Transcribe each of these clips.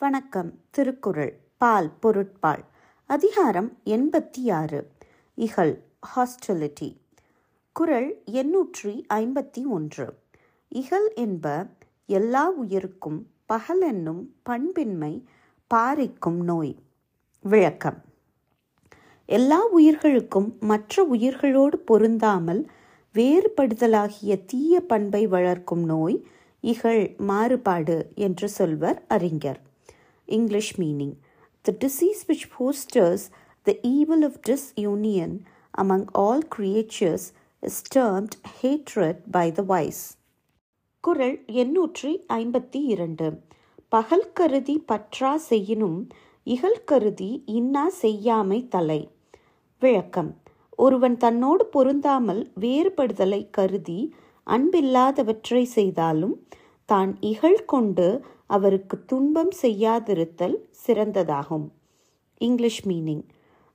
வணக்கம். திருக்குறள். பால் பொருட்பால். அதிகாரம் எண்பத்தி ஆறு இகழ் ஹாஸ்டலிட்டி குறள் எண்ணூற்றி ஐம்பத்தி ஒன்று. இகல் என்ப எல்லா உயிருக்கும் பகலென்னும் பண்பின்மை பாரிக்கும் நோய். விளக்கம். எல்லா உயிர்களுக்கும் மற்ற உயிர்களோடு பொருந்தாமல் வேறுபடுதலாகிய தீய பண்பை வளர்க்கும் நோய் இகழ் மாறுபாடு என்று சொல்வர் அறிஞர். English meaning the disease which fosters the evil of disunion among all creatures is termed hatred by the wise. குரல் எண்ணூற்றி ஐம்பத்தி இரண்டு. பகல் கருதி பற்றா செய்யினும் இகல் கருதி இன்னா செய்யாமை தலை. விளக்கம். ஒருவன் தன்னோடு பொருந்தாமல் வேறுபடுதலை கருதி அன்பில்லாதவற்றை செய்தாலும் தான் இகழ் கொண்டு அவருக்கு துன்பம் செய்யாதிருத்தல் சிறந்ததாகும் English meaning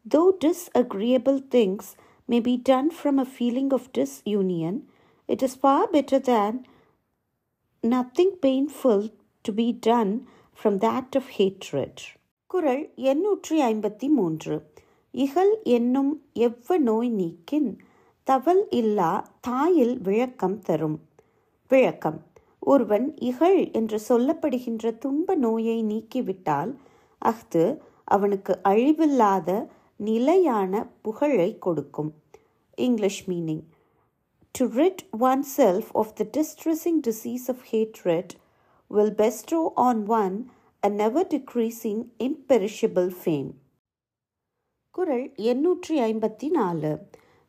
though disagreeable things may be done from a feeling of disunion it is far better than nothing painful to be done from that of hatred குரல் எண்ணூற்றி ஐம்பத்தி மூன்று இகல் என்னும் எவ்வ நோய் நீக்கின் தவல் இல்லா தாயில் விளக்கம் தரும் விளக்கம் ஒருவன் இகழ் என்று சொல்லப்படுகின்ற துன்ப நோயை நீக்கிவிட்டால் அஃது அவனுக்கு அழிவில்லாத நிலையான புகழை கொடுக்கும். English meaning to rid oneself of the distressing disease of hatred will bestow on one a never decreasing imperishable fame குரல் எண்ணூற்றி ஐம்பத்தி நாலு.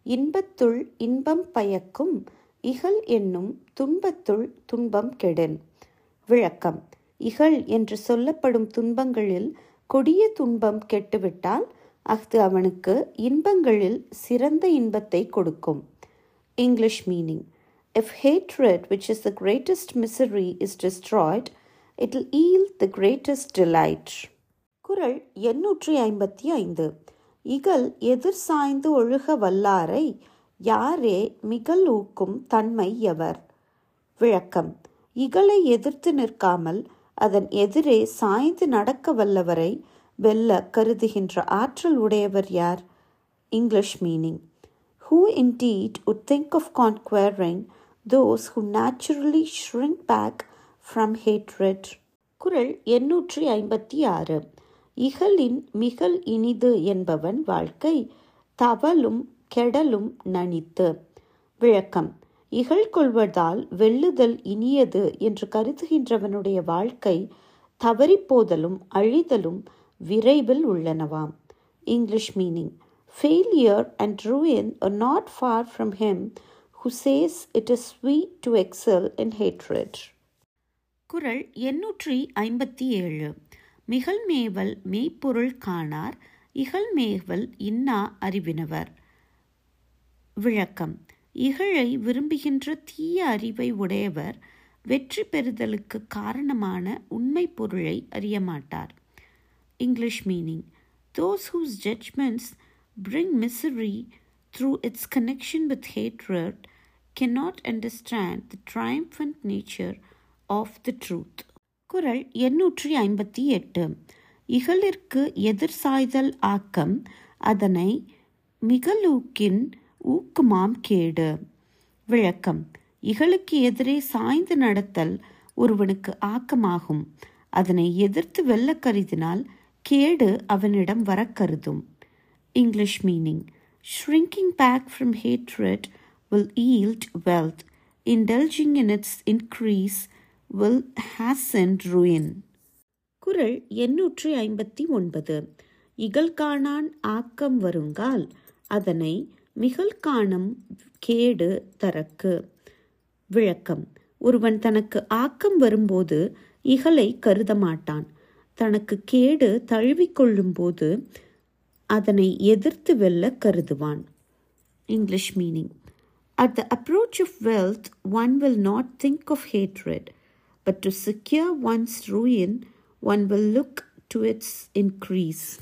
இன்பத்துள் இன்பம் பயக்கும் இகல் என்னும் துன்பத்துள் துன்பம் கெடென். விளக்கம். இகழ் என்று சொல்லப்படும் துன்பங்களில் கொடிய துன்பம் கெட்டுவிட்டால் அஃது அவனுக்கு இன்பங்களில் சிறந்த இன்பத்தை கொடுக்கும். English meaning. If hatred which is the greatest misery is destroyed it will yield the greatest delight குரல் எண்ணூற்றி ஐம்பத்தி ஐந்து. இகல் எதிர் சாய்ந்து ஒழுக வல்லாரை யாரே மிகள் ஊக்கும் தன்மை எவர்? விளக்கம். இகலை எதிர்த்து நிற்காமல் அதன் எதிரே சாய்ந்து நடக்க வல்லவரை வெல்ல கருதுகின்ற ஆற்றல் உடையவர் யார்? English meaning who indeed would think of conquering those who naturally shrink back from hatred குரல் எண்ணூற்றி ஐம்பத்தி ஆறு. இகலின் மிகல் இனிது என்பவன் வாழ்க்கை தவலும் கெடலும் நனித்து. விளக்கம். இகழ் கொள்வதால் வெல்லுதல் இனியது என்று கருதுகின்றவனுடைய வாழ்க்கை தவறிப்போதலும் அழிதலும் விரைவில் உள்ளனவாம். English meaning. Failure and ruin are not far from him who says it to excel to excel குரல் எண்ணூற்றி ஐம்பத்தி ஏழு மிகழ்மேவல் மெய்ப்பொருள் காணார் இகழ்மேவல் இன்னா அறிவினவர். விளக்கம். இகழை விரும்புகின்ற தீய அறிவை உடையவர் வெற்றி பெறுதலுக்கு காரணமான உண்மை பொருளை அறியமாட்டார் English meaning those whose judgements bring misery through its connection with hatred cannot understand the triumphant nature of the truth குரல் எண்ணூற்றி ஐம்பத்தி எட்டு இகலிற்கு எதிர் சாய்தல் ஆக்கம் அதனை மிகலூக்கின் ஊக்குமாம் கேடு. விளக்கம். இகழுக்கு எதிரே சாய்ந்து நடத்தல் ஒருவனுக்கு ஆக்கமாகும். அதனை எதிர்த்து வெல்ல கருதினால் கேடு அவனிடம் வர கருதும். English meaning. Shrinking back from hatred will yield wealth, indulging in its increase will hasten ruin. குரல் எண்ணூற்றி ஐம்பத்தி ஒன்பது. இகழ்காணான் ஆக்கம் வருங்கால். அதனை மிகழ்காணும் கேடு தரக்கு. விளக்கம். ஒருவன் தனக்கு ஆக்கம் வரும்போது இகலை கருத மாட்டான். தனக்கு கேடு தழுவிக்கொள்ளும் போது அதனை எதிர்த்து வெல்ல கருதுவான். English meaning at the approach of wealth one will not think of hatred but to secure one's ruin one will look to its increase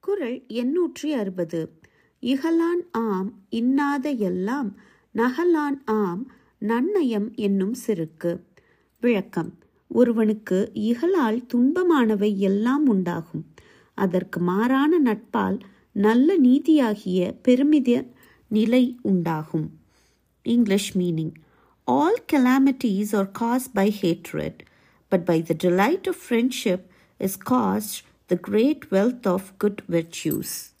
குரல் எண்ணூற்றி அறுபது. இகலான் ஆம் இன்னாத எல்லாம் நகலான் ஆம் நன்னயம் என்னும் சிறுக்கு. விளக்கம். ஒருவனுக்கு இகலால் துன்பமானவை எல்லாம் உண்டாகும். அதற்கு மாறான நட்பால் நல்ல நீதியாகிய பெருமித நிலை உண்டாகும். English meaning. All calamities are caused by hatred, but by the delight of friendship is caused the great wealth of good virtues.